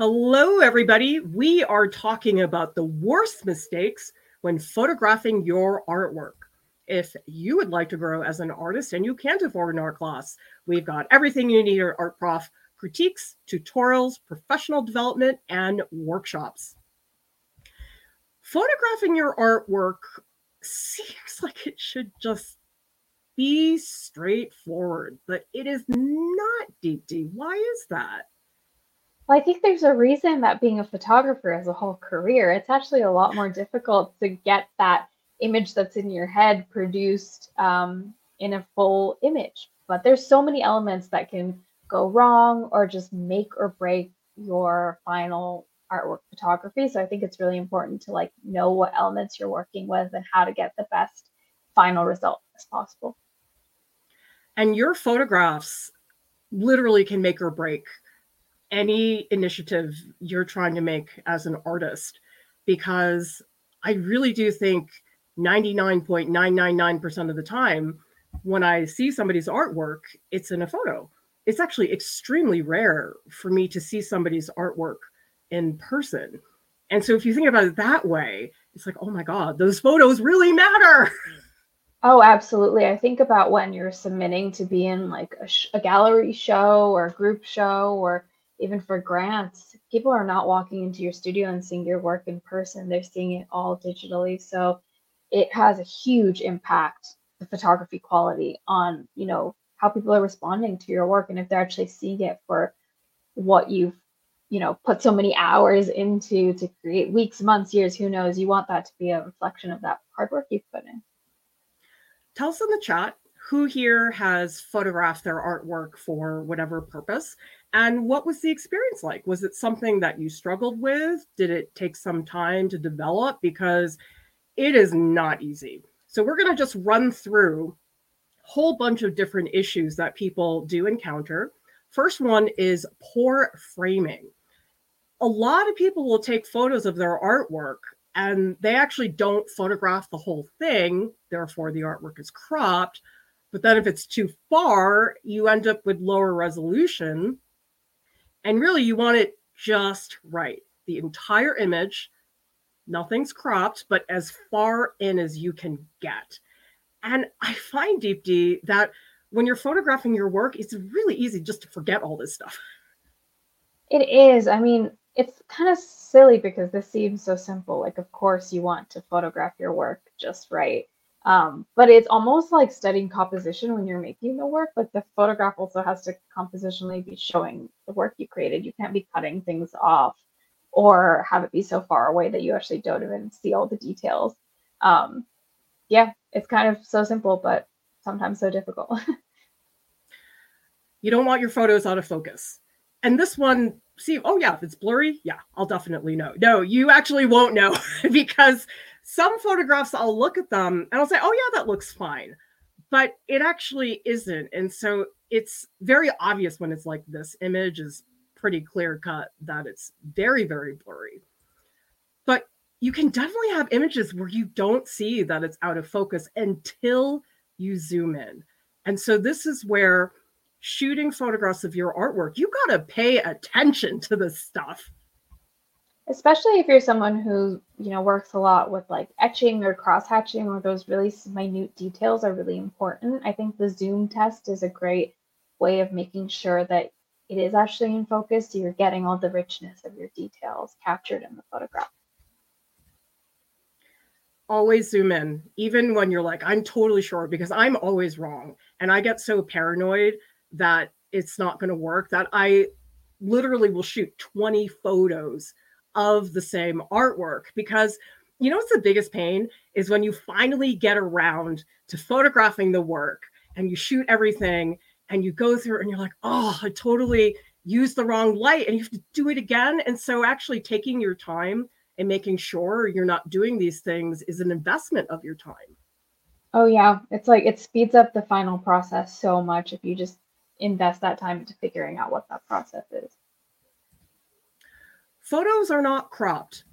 Hello, everybody. We are talking about the worst mistakes when photographing your artwork. If you would like to grow as an artist and you can't afford an art class, we've got everything you need at Art Prof critiques, tutorials, professional development, and workshops. Photographing your artwork seems like it should just be straightforward, but it is not, Deepti. Why is that? Well, I think there's a reason that being a photographer is a whole career. It's actually a lot more difficult to get that image that's in your head produced um, in a full image. But there's so many elements that can go wrong or just make or break your final artwork photography. So I think it's really important to like know what elements you're working with and how to get the best final result as possible. And your photographs literally can make or break any initiative you're trying to make as an artist because I really do think 99.999% of the time when I see somebody's artwork, it's in a photo. It's actually extremely rare for me to see somebody's artwork in person. And so if you think about it that way, it's like, oh my God, those photos really matter. Oh, absolutely. I think about when you're submitting to be in like a, sh- a gallery show or a group show or even for grants, people are not walking into your studio and seeing your work in person. They're seeing it all digitally. So it has a huge impact, the photography quality on, you know, how people are responding to your work and if they're actually seeing it for what you've, you know, put so many hours into to create weeks, months, years, who knows. You want that to be a reflection of that hard work you've put in. Tell us in the chat who here has photographed their artwork for whatever purpose and what was the experience like? Was it something that you struggled with? Did it take some time to develop? Because it is not easy. So, we're going to just run through a whole bunch of different issues that people do encounter. First one is poor framing. A lot of people will take photos of their artwork and they actually don't photograph the whole thing. Therefore, the artwork is cropped. But then, if it's too far, you end up with lower resolution and really, you want it just right. The entire image, nothing's cropped, but as far in as you can get. And I find, Deepti, that when you're photographing your work, it's really easy just to forget all this stuff. It is. I mean, it's kind of silly because this seems so simple. Like, of course, you want to photograph your work just right. Um, but it's almost like studying composition when you're making the work. Like the photograph also has to compositionally be showing the work you created. You can't be cutting things off or have it be so far away that you actually don't even see all the details. Um, yeah, it's kind of so simple, but sometimes so difficult. you don't want your photos out of focus. And this one, see, oh yeah, if it's blurry, yeah, I'll definitely know. No, you actually won't know because some photographs I'll look at them and I'll say, oh, yeah, that looks fine. But it actually isn't. And so it's very obvious when it's like this image is pretty clear cut that it's very, very blurry. But you can definitely have images where you don't see that it's out of focus until you zoom in. And so this is where shooting photographs of your artwork, you got to pay attention to this stuff especially if you're someone who you know works a lot with like etching or cross hatching or those really minute details are really important. I think the zoom test is a great way of making sure that it is actually in focus so you're getting all the richness of your details captured in the photograph. Always zoom in even when you're like i'm totally sure because i'm always wrong and i get so paranoid that it's not going to work that i literally will shoot 20 photos of the same artwork because you know what's the biggest pain? Is when you finally get around to photographing the work and you shoot everything and you go through and you're like oh i totally used the wrong light and you have to do it again. And so actually taking your time and making sure you're not doing these things is an investment of your time. Oh yeah. It's like it speeds up the final process so much if you just invest that time into figuring out what that process is photos are not cropped.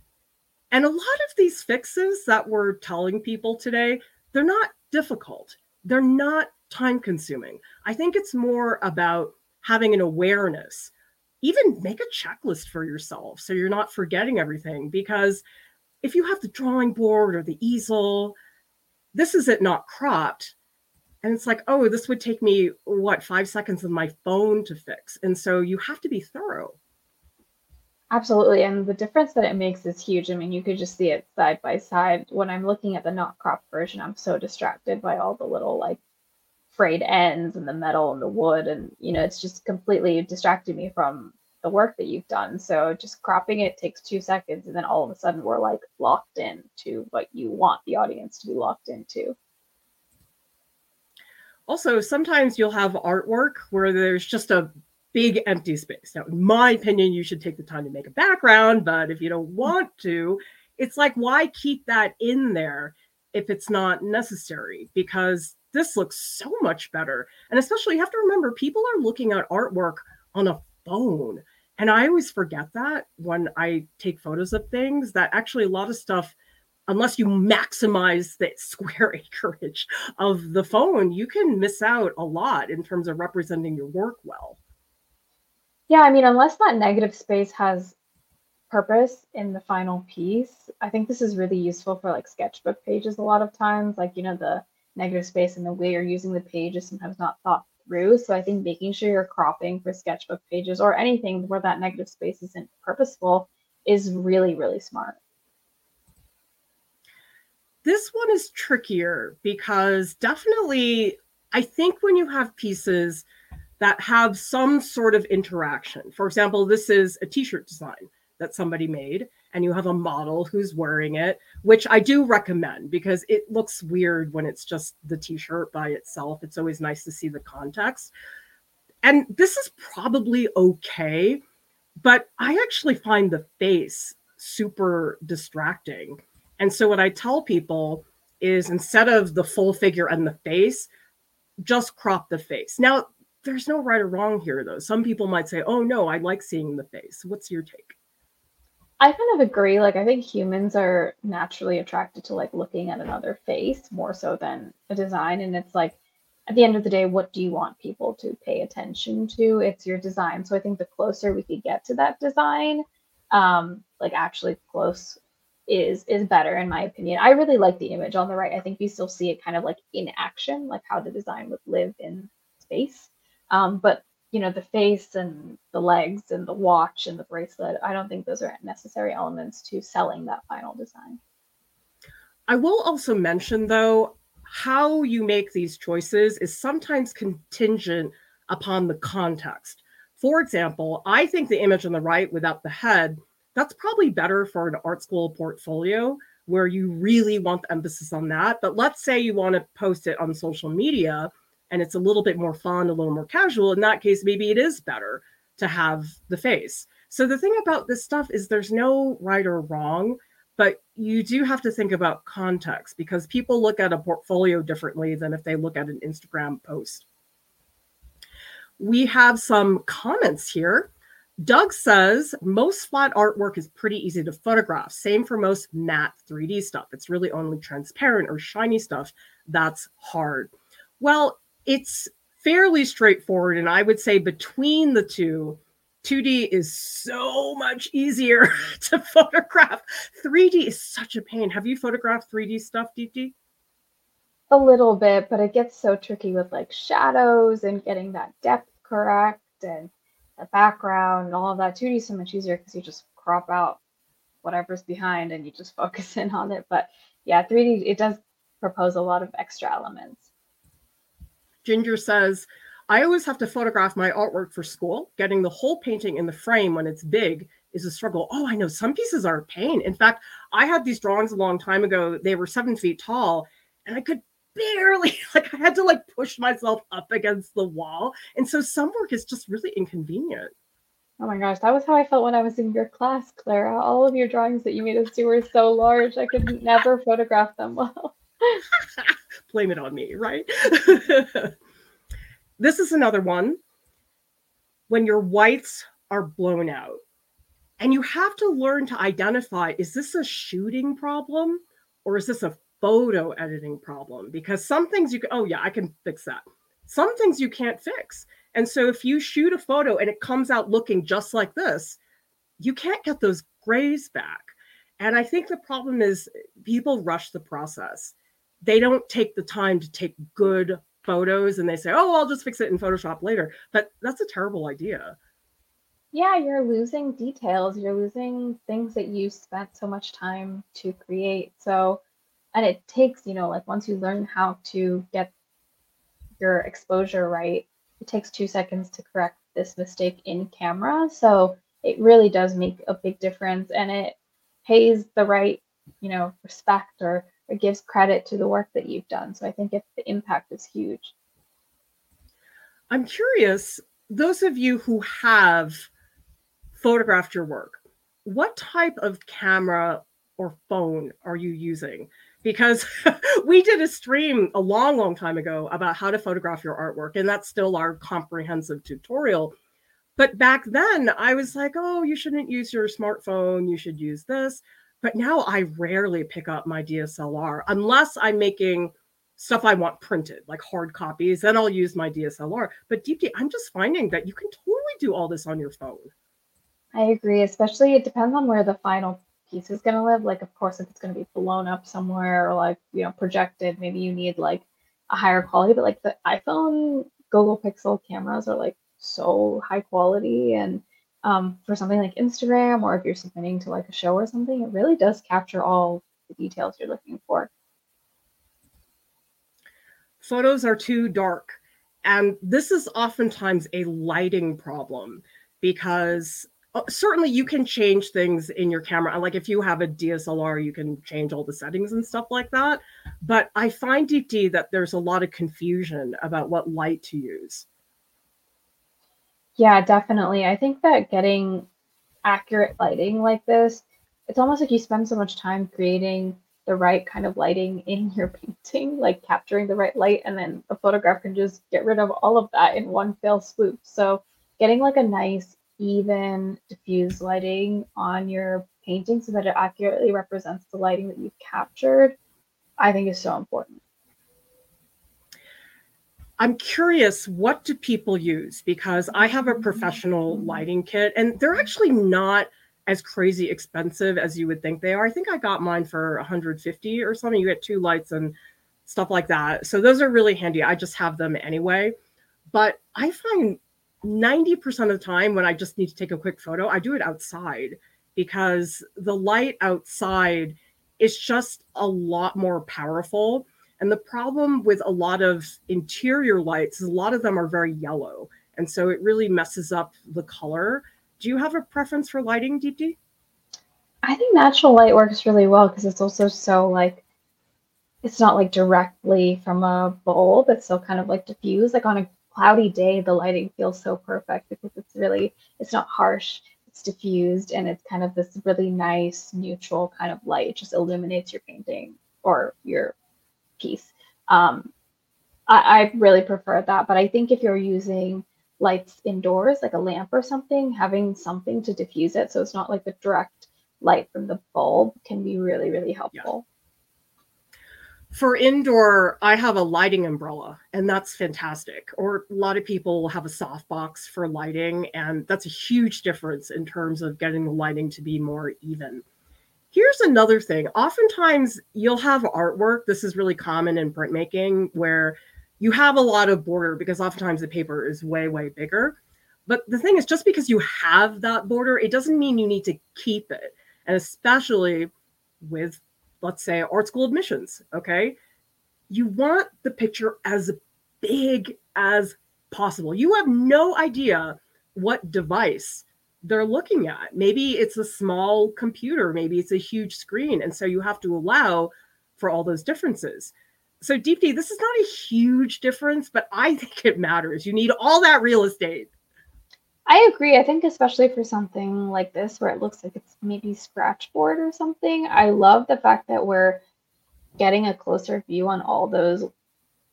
And a lot of these fixes that we're telling people today, they're not difficult. They're not time consuming. I think it's more about having an awareness even make a checklist for yourself so you're not forgetting everything because if you have the drawing board or the easel this is it not cropped and it's like oh this would take me what five seconds of my phone to fix and so you have to be thorough absolutely and the difference that it makes is huge. I mean you could just see it side by side. When i'm looking at the not cropped version i'm so distracted by all the little like frayed ends and the metal and the wood and you know it's just completely distracted me from the work that you've done. So just cropping it takes two seconds and then all of a sudden we're like locked in to what you want the audience to be locked into. Also sometimes you'll have artwork where there's just a big empty space now in my opinion you should take the time to make a background but if you don't mm. want to it's like why keep that in there if it's not necessary because this looks so much better. And especially, you have to remember people are looking at artwork on a phone. And I always forget that when I take photos of things, that actually a lot of stuff, unless you maximize the square acreage of the phone, you can miss out a lot in terms of representing your work well. Yeah, I mean, unless that negative space has purpose in the final piece, I think this is really useful for like sketchbook pages a lot of times. Like, you know, the negative space and the way you're using the page is sometimes not thought through. So I think making sure you're cropping for sketchbook pages or anything where that negative space isn't purposeful is really, really smart. This one is trickier because definitely, I think when you have pieces that have some sort of interaction, for example, this is a t shirt design that somebody made and you have a model who's wearing it, which I do recommend because it looks weird when it's just the t shirt by itself. It's always nice to see the context. And this is probably okay, but I actually find the face super distracting. And so, what I tell people is instead of the full figure and the face, just crop the face. Now, there's no right or wrong here, though. Some people might say, oh, no, I like seeing the face. What's your take? I kind of agree. Like, I think humans are naturally attracted to like looking at another face more so than a design. And it's like, at the end of the day, what do you want people to pay attention to? It's your design. So I think the closer we could get to that design, um, like actually close is is better in my opinion. I really like the image on the right. I think you still see it kind of like in action, like how the design would live in space. Um, but you know the face and the legs and the watch and the bracelet i don't think those are necessary elements to selling that final design. I will also mention though how you make these choices is sometimes contingent upon the context. For example i think the image on the right without the head that's probably better for an art school portfolio where you really want the emphasis on that. But let's say you want to post it on social media and it's a little bit more fun, a little more casual, in that case, maybe it is better to have the face. So the thing about this stuff is there's no right or wrong, but you do have to think about context because people look at a portfolio differently than if they look at an Instagram post. We have some comments here. Doug says most flat artwork is pretty easy to photograph. Same for most matte 3D stuff. It's really only transparent or shiny stuff that's hard. Well, it's fairly straightforward. And I would say between the two, 2D is so much easier to photograph. 3D is such a pain. Have you photographed 3D stuff, Deepti? A little bit, but it gets so tricky with like shadows and getting that depth correct and the background and all of that. 2D is so much easier because you just crop out whatever's behind and you just focus in on it. But yeah, 3D, it does propose a lot of extra elements. Ginger says, I always have to photograph my artwork for school. Getting the whole painting in the frame when it's big is a struggle. Oh, I know some pieces are a pain. In fact, I had these drawings a long time ago. They were seven feet tall, and I could barely, like, I had to like push myself up against the wall. And so some work is just really inconvenient. Oh my gosh, that was how I felt when I was in your class, Clara. All of your drawings that you made us do were so large, I could never photograph them well. Blame it on me, right? this is another one. When your whites are blown out, and you have to learn to identify is this a shooting problem or is this a photo editing problem? Because some things you can, oh, yeah, I can fix that. Some things you can't fix. And so if you shoot a photo and it comes out looking just like this, you can't get those grays back. And I think the problem is people rush the process. They don't take the time to take good photos and they say, oh, I'll just fix it in Photoshop later. But that's a terrible idea. Yeah, you're losing details. You're losing things that you spent so much time to create. So, and it takes, you know, like once you learn how to get your exposure right, it takes two seconds to correct this mistake in camera. So it really does make a big difference and it pays the right, you know, respect or it gives credit to the work that you've done. So I think if the impact is huge. I'm curious, those of you who have photographed your work, what type of camera or phone are you using? Because we did a stream a long, long time ago about how to photograph your artwork, and that's still our comprehensive tutorial. But back then, I was like, oh, you shouldn't use your smartphone, you should use this. But now I rarely pick up my DSLR unless I'm making stuff I want printed, like hard copies, then I'll use my DSLR. But Deepti, I'm just finding that you can totally do all this on your phone. I agree, especially it depends on where the final piece is going to live. Like, of course, if it's going to be blown up somewhere or like, you know, projected, maybe you need like a higher quality. But like the iPhone Google Pixel cameras are like so high quality. And um, for something like Instagram or if you're submitting to like a show or something, it really does capture all the details you're looking for. Photos are too dark. And this is oftentimes a lighting problem because uh, certainly you can change things in your camera. Like if you have a DSLR, you can change all the settings and stuff like that. But I find Deepti that there's a lot of confusion about what light to use. Yeah, definitely. I think that getting accurate lighting like this, it's almost like you spend so much time creating the right kind of lighting in your painting, like capturing the right light, and then the photograph can just get rid of all of that in one fell swoop. So getting like a nice even diffuse lighting on your painting so that it accurately represents the lighting that you've captured, I think is so important. I'm curious, what do people use? Because I have a mm-hmm. professional lighting kit and they're actually not as crazy expensive as you would think they are. I think I got mine for 150 or something. You get two lights and stuff like that. So those are really handy. I just have them anyway. But I find 90% of the time when I just need to take a quick photo, I do it outside because the light outside is just a lot more powerful. And the problem with a lot of interior lights is a lot of them are very yellow. And so it really messes up the color. Do you have a preference for lighting, Deepti? I think natural light works really well because it's also so like it's not like directly from a bulb. It's still kind of like diffused. Like on a cloudy day, the lighting feels so perfect because it's really, it's not harsh, it's diffused, and it's kind of this really nice, neutral kind of light. It just illuminates your painting or your piece. Um, I, I really prefer that, but I think if you're using lights indoors, like a lamp or something, having something to diffuse it so it's not like the direct light from the bulb can be really, really helpful. Yeah for indoor, I have a lighting umbrella, and that's fantastic. Or a lot of people have a softbox for lighting, and that's a huge difference in terms of getting the lighting to be more even. Here's another thing. Oftentimes, you'll have artwork. This is really common in printmaking where you have a lot of border because oftentimes the paper is way, way bigger. But the thing is, just because you have that border, it doesn't mean you need to keep it. And especially with let's say art school admissions, okay? You want the picture as big as possible. You have no idea what device they're looking at. Maybe it's a small computer, maybe it's a huge screen. And so you have to allow for all those differences. So, Deepti, this is not a huge difference, but I think it matters. You need all that real estate. I agree. I think especially for something like this where it looks like it's maybe scratchboard or something, I love the fact that we're getting a closer view on all those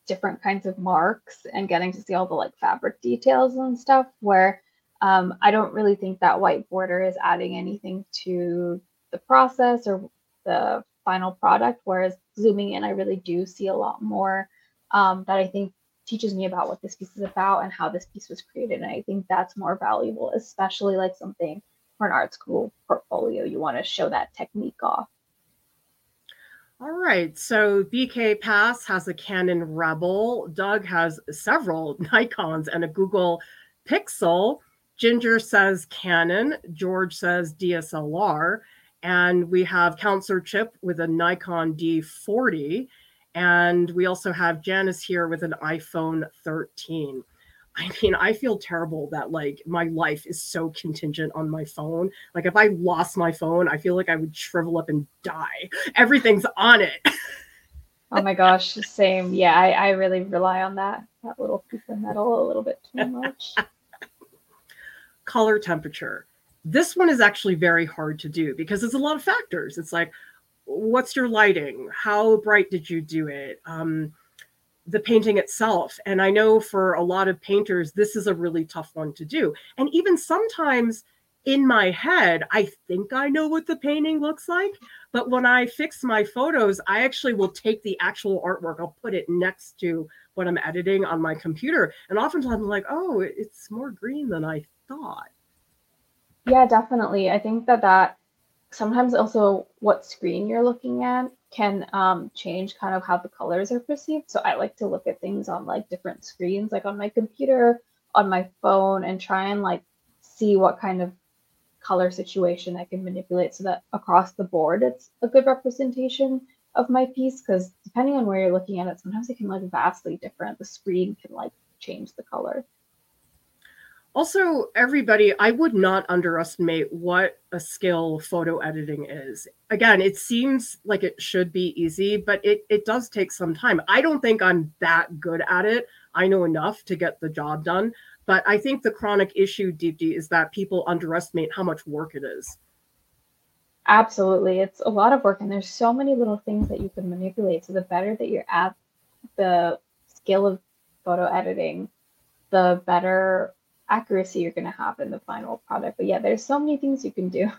different kinds of marks and getting to see all the like fabric details and stuff where um, I don't really think that white border is adding anything to the process or the final product. Whereas zooming in, I really do see a lot more um, that I think teaches me about what this piece is about and how this piece was created. And I think that's more valuable, especially like something for an art school portfolio. You want to show that technique off. All right. So BK Pass has a Canon Rebel. Doug has several Nikons and a Google Pixel. Ginger says Canon. George says DSLR. And we have Counselor Chip with a Nikon D40. And we also have Janice here with an iPhone 13. I mean, I feel terrible that like my life is so contingent on my phone. Like if I lost my phone, I feel like I would shrivel up and die. Everything's on it. oh my gosh, same. Yeah, I, I really rely on that that little piece of metal a little bit too much. Color temperature. This one is actually very hard to do because there's a lot of factors. It's like, what's your lighting? How bright did you do it? Um, the painting itself. And I know for a lot of painters, this is a really tough one to do. And even sometimes in my head, I think I know what the painting looks like. But when I fix my photos, I actually will take the actual artwork, I'll put it next to what I'm editing on my computer. And oftentimes I'm like, oh, it's more green than I thought. Yeah, definitely. I think that that sometimes also what screen you're looking at can um, change kind of how the colors are perceived. So I like to look at things on like different screens, like on my computer, on my phone, and try and like see what kind of color situation I can manipulate so that across the board it's a good representation of my piece. Because depending on where you're looking at it, sometimes it can look vastly different. The screen can like change the color. Also, everybody, I would not underestimate what a skill photo editing is. Again, it seems like it should be easy, but it, it does take some time. I don't think I'm that good at it. I know enough to get the job done. But I think the chronic issue, Deepti, is that people underestimate how much work it is. Absolutely. It's a lot of work, and there's so many little things that you can manipulate. So, the better that you're at the skill of photo editing, the better accuracy you're going to have in the final product. But yeah, there's so many things you can do.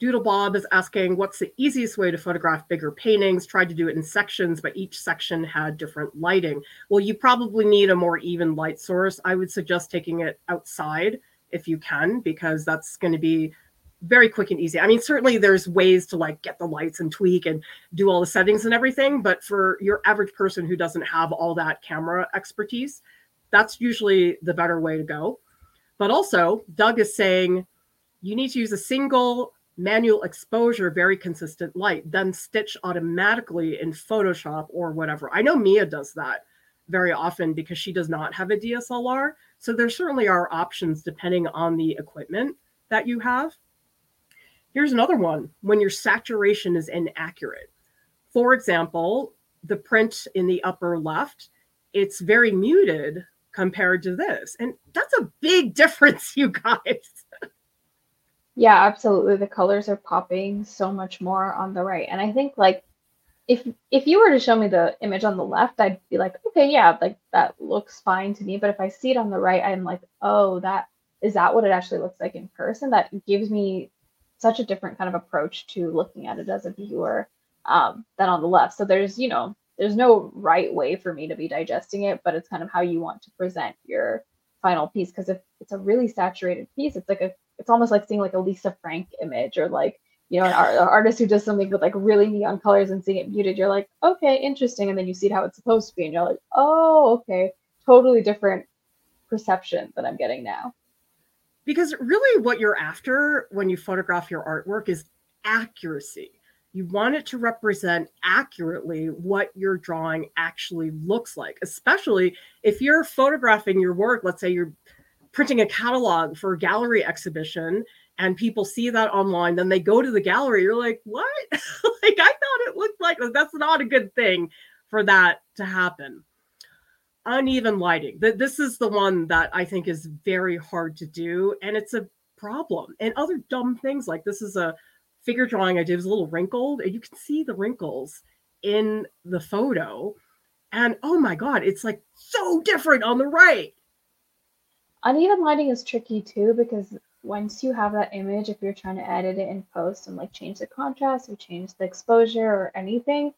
Doodle Bob is asking, what's the easiest way to photograph bigger paintings? Tried to do it in sections, but each section had different lighting. Well, you probably need a more even light source. I would suggest taking it outside if you can, because that's going to be very quick and easy. I mean, certainly there's ways to like get the lights and tweak and do all the settings and everything, but for your average person who doesn't have all that camera expertise, that's usually the better way to go. But also, Doug is saying you need to use a single manual exposure, very consistent light, then stitch automatically in Photoshop or whatever. I know Mia does that very often because she does not have a DSLR. So there certainly are options depending on the equipment that you have. Here's another one when your saturation is inaccurate. For example, the print in the upper left, it's very muted compared to this. And that's a big difference, you guys. yeah, absolutely. The colors are popping so much more on the right. And I think like if if you were to show me the image on the left, I'd be like, okay, yeah, like that looks fine to me. But if I see it on the right, I'm like, oh, that is that what it actually looks like in person? That gives me such a different kind of approach to looking at it as a viewer um, than on the left. So there's, you know, there's no right way for me to be digesting it, but it's kind of how you want to present your final piece. Because if it's a really saturated piece, it's like a it's almost like seeing like a Lisa Frank image or like you know an, art, an artist who does something with like really neon colors and seeing it muted. You're like, okay, interesting, and then you see how it's supposed to be, and you're like, oh, okay, totally different perception that I'm getting now. Because really, what you're after when you photograph your artwork is accuracy you want it to represent accurately what your drawing actually looks like, especially if you're photographing your work. Let's say you're printing a catalog for a gallery exhibition and people see that online, then they go to the gallery. You're like, what? like, I thought it looked like that's not a good thing for that to happen. Uneven lighting. This is the one that I think is very hard to do, and it's a problem. And other dumb things like this is a figure drawing I did was a little wrinkled, and you can see the wrinkles in the photo. And oh my god, it's like so different on the right. Uneven lighting is tricky too because once you have that image, if you're trying to edit it in post and like change the contrast or change the exposure or anything,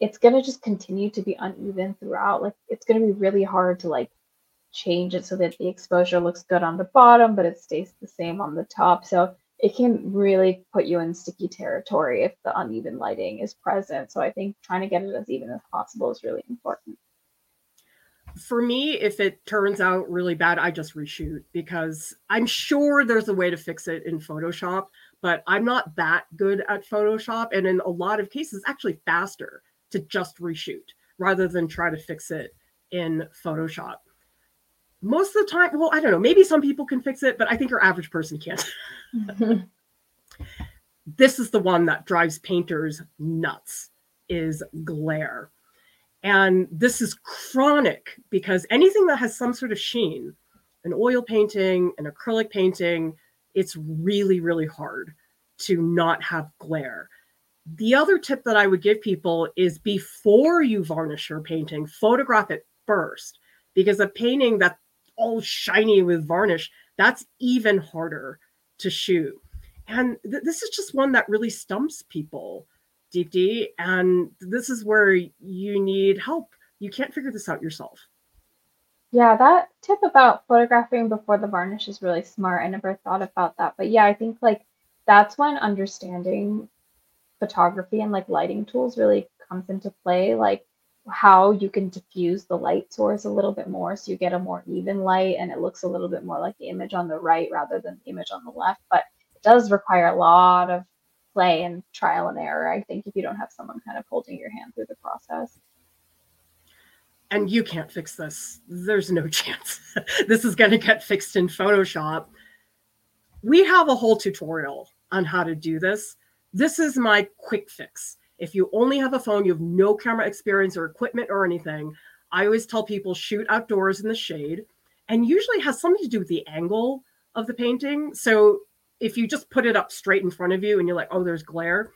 it's going to just continue to be uneven throughout. Like it's going to be really hard to like change it so that the exposure looks good on the bottom, but it stays the same on the top. So it can really put you in sticky territory if the uneven lighting is present. So I think trying to get it as even as possible is really important. For me, if it turns out really bad, I just reshoot because I'm sure there's a way to fix it in Photoshop, but I'm not that good at Photoshop. And in a lot of cases, actually faster to just reshoot rather than try to fix it in Photoshop. Most of the time, well, I don't know, maybe some people can fix it, but I think your average person can't. this is the one that drives painters nuts is glare. And this is chronic because anything that has some sort of sheen, an oil painting, an acrylic painting, it's really, really hard to not have glare. The other tip that I would give people is before you varnish your painting, photograph it first because a painting that's all shiny with varnish, that's even harder to shoot. And th- this is just one that really stumps people, Deepti. And this is where you need help. You can't figure this out yourself. Yeah, that tip about photographing before the varnish is really smart. I never thought about that. But yeah, I think like that's when understanding photography and like lighting tools really comes into play. Like how you can diffuse the light source a little bit more so you get a more even light and it looks a little bit more like the image on the right rather than the image on the left. But it does require a lot of play and trial and error, I think, if you don't have someone kind of holding your hand through the process. And you can't fix this. There's no chance. this is going to get fixed in Photoshop. We have a whole tutorial on how to do this. This is my quick fix if you only have a phone, you have no camera experience or equipment or anything, I always tell people shoot outdoors in the shade and usually has something to do with the angle of the painting. So if you just put it up straight in front of you and you're like, oh, there's glare,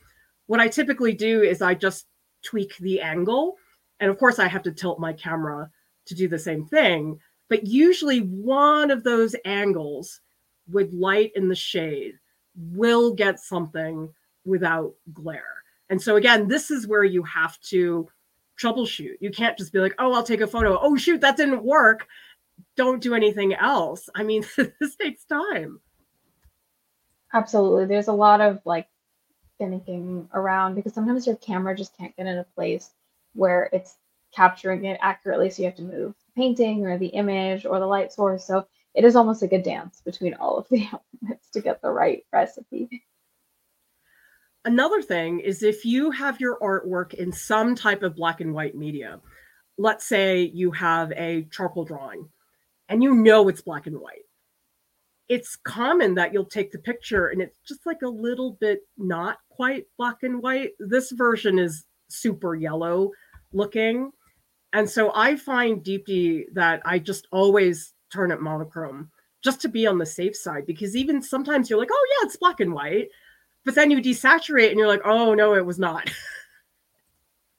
what I typically do is I just tweak the angle. And of course, I have to tilt my camera to do the same thing. But usually, one of those angles with light in the shade will get something without glare. And so again, this is where you have to troubleshoot. You can't just be like, "Oh, I'll take a photo. Oh, shoot, that didn't work. Don't do anything else." I mean, this takes time. Absolutely. There's a lot of like finicking around because sometimes your camera just can't get in a place where it's capturing it accurately. So you have to move the painting or the image or the light source. So it is almost like a dance between all of the elements to get the right recipe. Another thing is if you have your artwork in some type of black and white media, let's say you have a charcoal drawing and you know it's black and white. It's common that you'll take the picture and it's just like a little bit not quite black and white. This version is super yellow looking. And so I find Deepti that I just always turn it monochrome just to be on the safe side because even sometimes you're like, oh yeah, it's black and white but then you desaturate and you're like, oh no, it was not.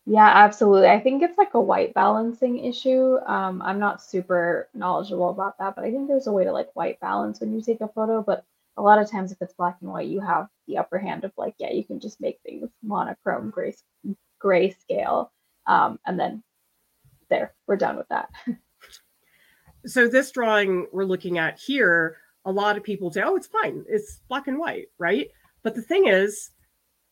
Yeah, absolutely. I think it's like a white balancing issue. Um, I'm not super knowledgeable about that, but I think there's a way to like white balance when you take a photo. But a lot of times, if it's black and white, you have the upper hand of like, yeah, you can just make things monochrome, gray, grayscale, um, and then there, we're done with that. so this drawing we're looking at here, a lot of people say, oh, it's fine, it's black and white, right? But the thing is,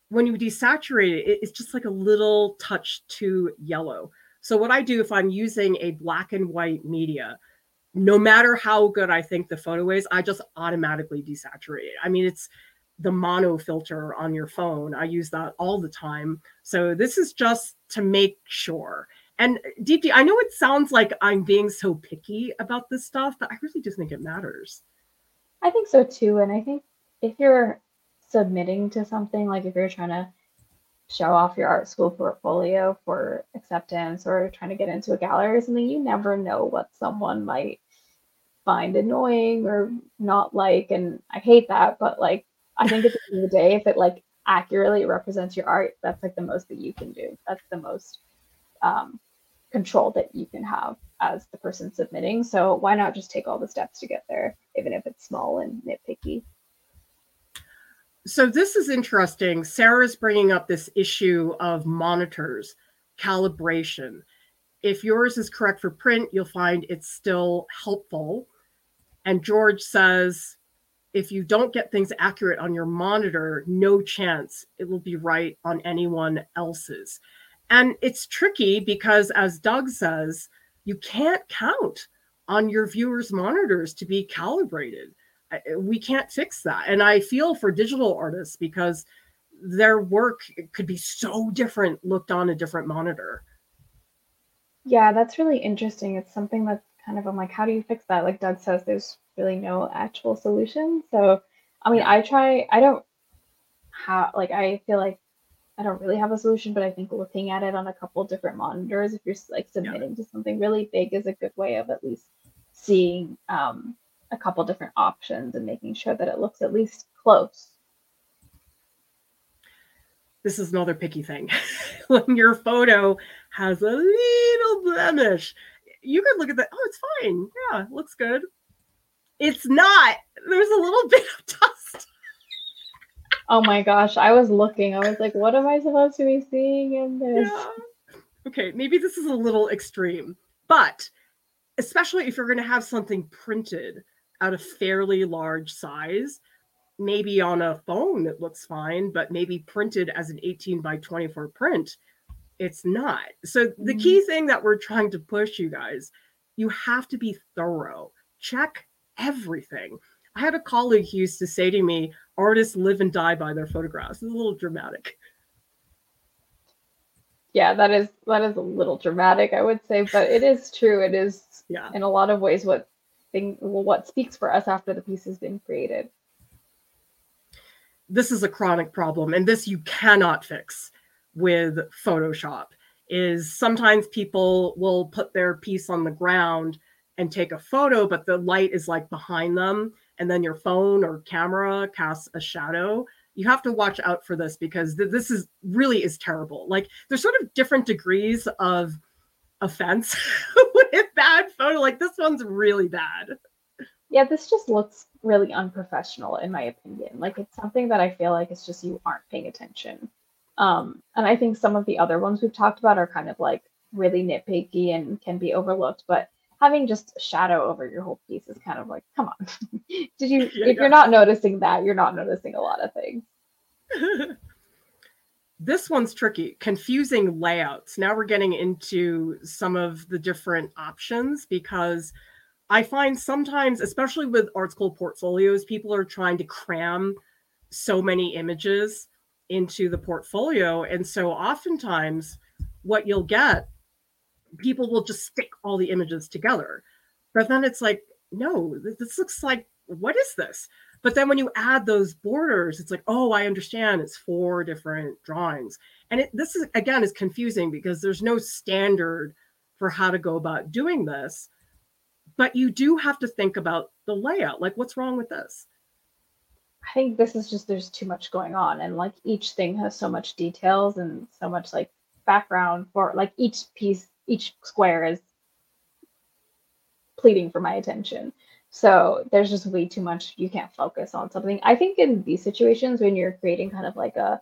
when you desaturate it, it's just like a little touch to yellow. So what I do if I'm using a black and white media, no matter how good I think the photo is, I just automatically desaturate it. I mean, it's the mono filter on your phone. I use that all the time. So this is just to make sure. And uh, Deepti, I know it sounds like I'm being so picky about this stuff, but I really do think it matters. I think so too. And I think if you're submitting to something, like if you're trying to show off your art school portfolio for acceptance or trying to get into a gallery or something, you never know what someone might find annoying or not like. And I hate that, but like I think at the end of the day, if it like accurately represents your art, that's like the most that you can do. That's the most um, control that you can have as the person submitting. So why not just take all the steps to get there, even if it's small and nitpicky? So this is interesting. Sarah's bringing up this issue of monitors calibration. If yours is correct for print, you'll find it's still helpful. And George says, if you don't get things accurate on your monitor, no chance it will be right on anyone else's. And it's tricky because, as Doug says, you can't count on your viewers' monitors to be calibrated. We can't fix that. And I feel for digital artists because their work could be so different looked on a different monitor. Yeah, that's really interesting. It's something that's kind of I'm like, how do you fix that? Like Doug says, there's really no actual solution. So, I mean, I try. I don't have like I feel like I don't really have a solution, but I think looking at it on a couple different monitors, if you're like submitting yeah. to something really big, is a good way of at least seeing um, a couple different options and making sure that it looks at least close. This is another picky thing. when your photo has a little blemish, you could look at that. Oh, it's fine. Yeah, looks good. It's not. There's a little bit of dust. oh my gosh. I was looking. I was like, what am I supposed to be seeing in this? Yeah. Okay, maybe this is a little extreme, but especially if you're going to have something printed at a fairly large size, maybe on a phone it looks fine, but maybe printed as an 18 by 24 print, it's not. So the mm-hmm. key thing that we're trying to push you guys, you have to be thorough. Check everything. I had a colleague who used to say to me, artists live and die by their photographs. It's a little dramatic. Yeah, that is that is a little dramatic, I would say, but it is true. It is yeah. in a lot of ways what thing well, what speaks for us after the piece has been created. This is a chronic problem, and this you cannot fix with Photoshop. Is sometimes people will put their piece on the ground and take a photo, but the light is like behind them, and then your phone or camera casts a shadow. You have to watch out for this because th- this is really is terrible. Like there's sort of different degrees of offense bad photo. Like this one's really bad. Yeah, this just looks really unprofessional in my opinion. Like it's something that I feel like it's just you aren't paying attention. Um, and I think some of the other ones we've talked about are kind of like really nitpicky and can be overlooked, but having just a shadow over your whole piece is kind of like, come on. Did you yeah, if yeah. you're not noticing that, you're not noticing a lot of things. This one's tricky. Confusing layouts. Now we're getting into some of the different options because I find sometimes, especially with art school portfolios, people are trying to cram so many images into the portfolio. And so oftentimes what you'll get people will just stick all the images together. But then it's like, no, this looks like, what is this? But then when you add those borders, it's like, oh, I understand. It's four different drawings. And it, this is, again, is confusing because there's no standard for how to go about doing this. But you do have to think about the layout. Like, what's wrong with this? I think this is just there's too much going on, and like each thing has so much details and so much like background for like each piece each square is pleading for my attention. So there's just way too much. You can't focus on something. I think in these situations, when you're creating kind of like a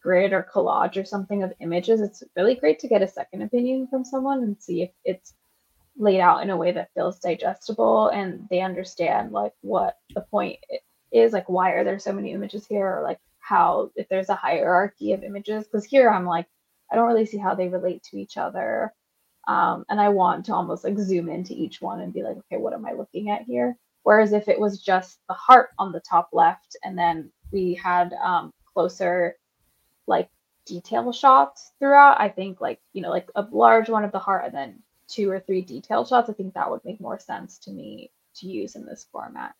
grid or collage or something of images, it's really great to get a second opinion from someone and see if it's laid out in a way that feels digestible and they understand like what the point is, like why are there so many images here, or like how if there's a hierarchy of images. Because here I'm like, I don't really see how they relate to each other um, and I want to almost like zoom into each one and be like, okay, what am I looking at here? Whereas if it was just the heart on the top left, and then we had um, closer like detail shots throughout, I think like you know like a large one of the heart and then two or three detail shots, I think that would make more sense to me to use in this format.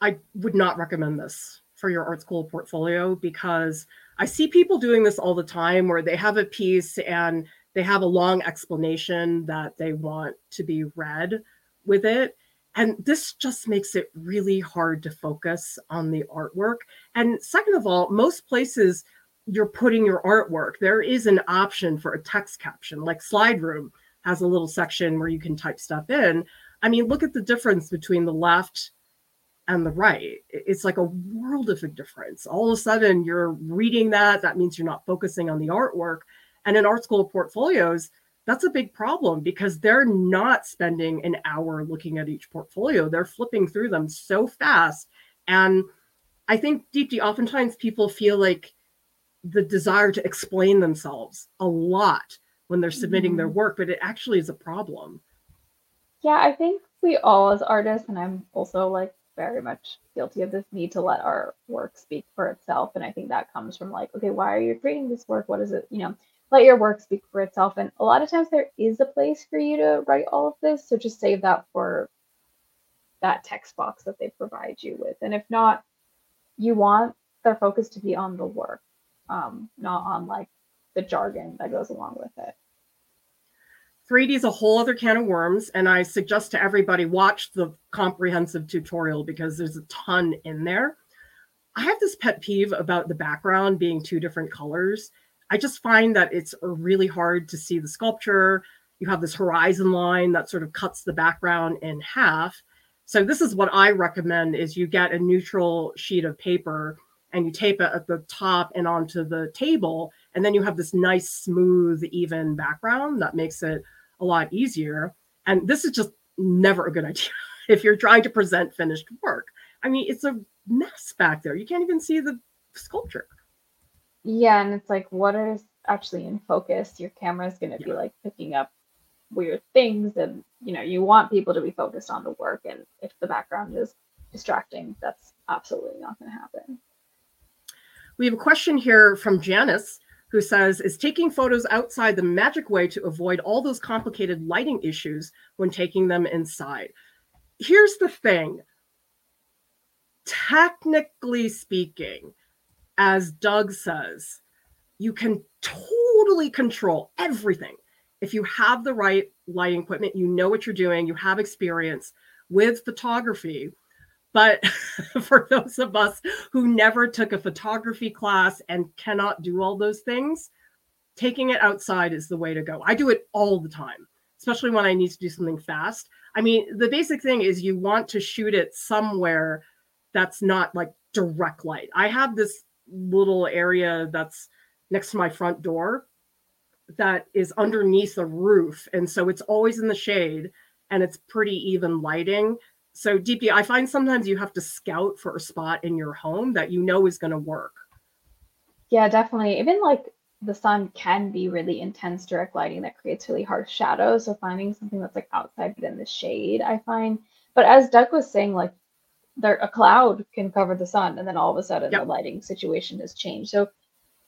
I would not recommend this for your art school portfolio because I see people doing this all the time where they have a piece and they have a long explanation that they want to be read with it. And this just makes it really hard to focus on the artwork. And second of all, most places you're putting your artwork, there is an option for a text caption, like Slideroom has a little section where you can type stuff in. I mean, look at the difference between the left and the right. It's like a world of a difference. All of a sudden, you're reading that. That means you're not focusing on the artwork. And in art school portfolios, that's a big problem because they're not spending an hour looking at each portfolio. They're flipping through them so fast. And I think Deepti, oftentimes people feel like the desire to explain themselves a lot when they're submitting mm-hmm. their work, but it actually is a problem. Yeah, I think we all as artists, and I'm also like very much guilty of this need to let our work speak for itself. And I think that comes from like, okay, why are you creating this work? What is it? You know, let your work speak for itself. And a lot of times there is a place for you to write all of this. So just save that for that text box that they provide you with. And if not, you want their focus to be on the work, um, not on like the jargon that goes along with it. 3D is a whole other can of worms, and I suggest to everybody watch the comprehensive tutorial because there's a ton in there. I have this pet peeve about the background being two different colors. I just find that it's really hard to see the sculpture. You have this horizon line that sort of cuts the background in half. So this is what I recommend is you get a neutral sheet of paper and you tape it at the top and onto the table and then you have this nice smooth even background that makes it a lot easier. And this is just never a good idea if you're trying to present finished work. I mean, it's a mess back there. You can't even see the sculpture. Yeah, and it's like what is actually in focus? Your camera is going to be like picking up weird things and you know, you want people to be focused on the work and if the background is distracting, that's absolutely not going to happen. We have a question here from Janice who says, is taking photos outside the magic way to avoid all those complicated lighting issues when taking them inside. Here's the thing technically speaking, as Doug says, you can totally control everything. If you have the right lighting equipment, you know what you're doing, you have experience with photography, but for those of us who never took a photography class and cannot do all those things, taking it outside is the way to go. I do it all the time, especially when I need to do something fast. I mean, the basic thing is you want to shoot it somewhere that's not like direct light. I have this little area that's next to my front door that is underneath the roof. And so it's always in the shade and it's pretty even lighting so Deepti, I find sometimes you have to scout for a spot in your home that you know is going to work. Yeah, definitely. Even like the sun can be really intense direct lighting that creates really harsh shadows. So finding something that's like outside but in the shade, I find. But as Doug was saying, like there a cloud can cover the sun, and then all of a sudden yep. the lighting situation has changed. So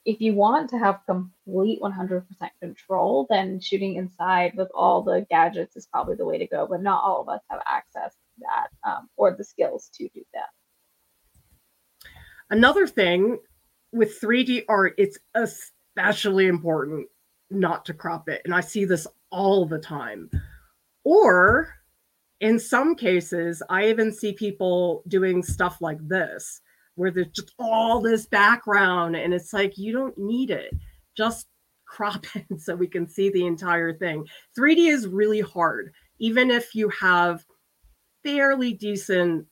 if you want to have complete 100% control, then shooting inside with all the gadgets is probably the way to go. But not all of us have access that um, or the skills to do that. Another thing with 3D art, it's especially important not to crop it. And I see this all the time. Or in some cases, I even see people doing stuff like this, where there's just all this background, and it's like, you don't need it. Just crop it so we can see the entire thing. 3D is really hard. Even if you have fairly decent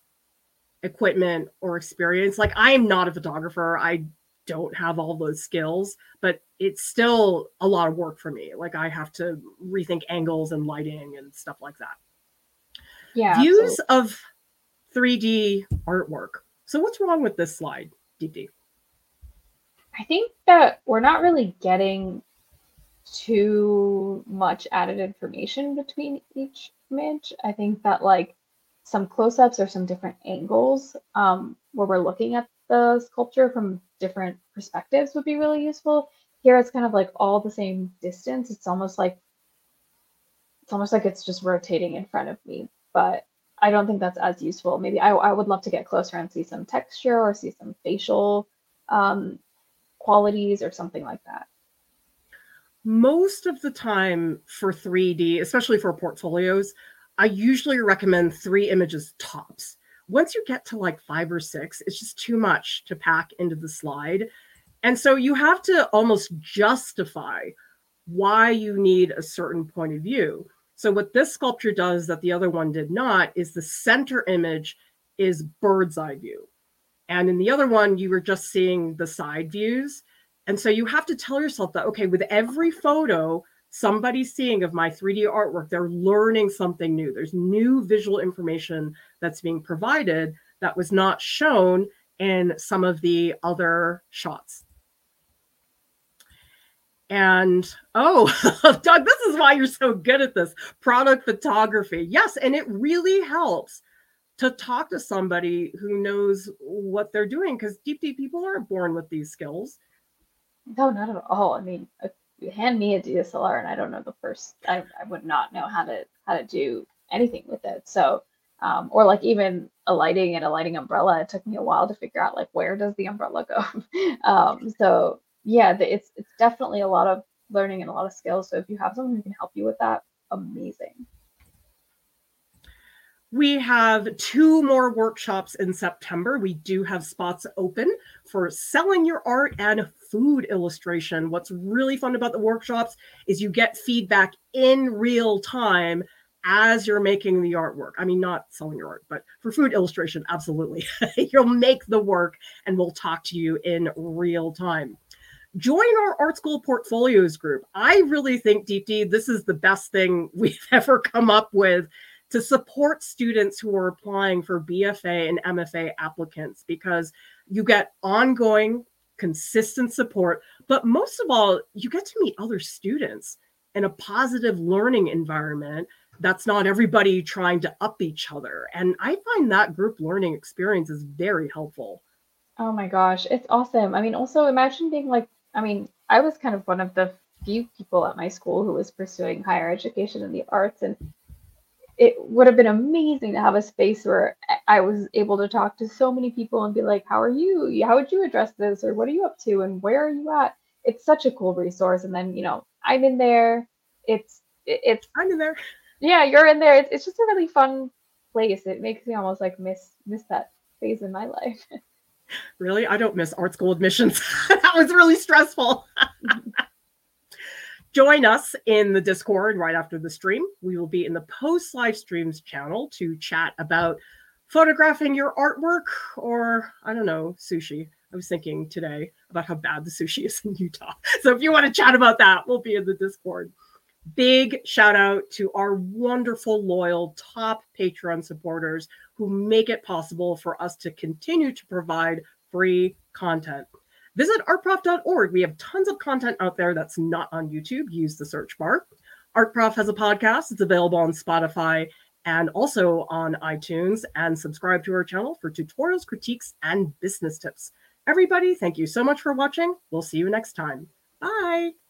equipment or experience. Like I am not a photographer. I don't have all those skills, but it's still a lot of work for me. Like I have to rethink angles and lighting and stuff like that. Yeah. Views absolutely. of 3D artwork. So what's wrong with this slide, Deepti? I think that we're not really getting too much added information between each image. I think that like some close-ups or some different angles um, where we're looking at the sculpture from different perspectives would be really useful. Here it's kind of like all the same distance. It's almost like it's almost like it's just rotating in front of me, but I don't think that's as useful. Maybe I, I would love to get closer and see some texture or see some facial um, qualities or something like that. Most of the time for 3D, especially for portfolios, I usually recommend three images tops. Once you get to like five or six, it's just too much to pack into the slide. And so you have to almost justify why you need a certain point of view. So, what this sculpture does that the other one did not is the center image is bird's eye view. And in the other one, you were just seeing the side views. And so you have to tell yourself that, okay, with every photo somebody's seeing of my 3D artwork, they're learning something new. There's new visual information that's being provided that was not shown in some of the other shots. And oh, Doug, this is why you're so good at this product photography. Yes, and it really helps to talk to somebody who knows what they're doing because deep, deep people aren't born with these skills. No, not at all. I mean, you hand me a DSLR and I don't know the first, I, I would not know how to how to do anything with it. So, um, or like even a lighting and a lighting umbrella, it took me a while to figure out like where does the umbrella go. um, so yeah, it's it's definitely a lot of learning and a lot of skills. So if you have someone who can help you with that, amazing. We have two more workshops in September. We do have spots open for selling your art and food illustration. What's really fun about the workshops is you get feedback in real time as you're making the artwork. I mean, not selling your art, but for food illustration, absolutely. You'll make the work and we'll talk to you in real time join our art school portfolios group. I really think, Deepti, this is the best thing we've ever come up with to support students who are applying for BFA and MFA applicants because you get ongoing, consistent support. But most of all, you get to meet other students in a positive learning environment that's not everybody trying to up each other. And I find that group learning experience is very helpful. Oh my gosh, it's awesome. I mean, also imagine being like I mean, I was kind of one of the few people at my school who was pursuing higher education in the arts, and it would have been amazing to have a space where I was able to talk to so many people and be like, "How are you? How would you address this? Or what are you up to? And where are you at?" It's such a cool resource. And then you know, I'm in there. It's it's I'm in there. Yeah, you're in there. It's, it's just a really fun place. It makes me almost like miss miss that phase in my life. really? I don't miss art school admissions. that was really stressful. Join us in the Discord right after the stream. We will be in the post live streams channel to chat about photographing your artwork or, I don't know, sushi. I was thinking today about how bad the sushi is in Utah. So if you want to chat about that, we'll be in the Discord. Big shout out to our wonderful, loyal, top Patreon supporters who make it possible for us to continue to provide free content. Visit artprof.org. We have tons of content out there that's not on YouTube. Use the search bar. ArtProf has a podcast. It's available on Spotify and also on iTunes. And subscribe to our channel for tutorials, critiques, and business tips. Everybody, thank you so much for watching. We'll see you next time. Bye.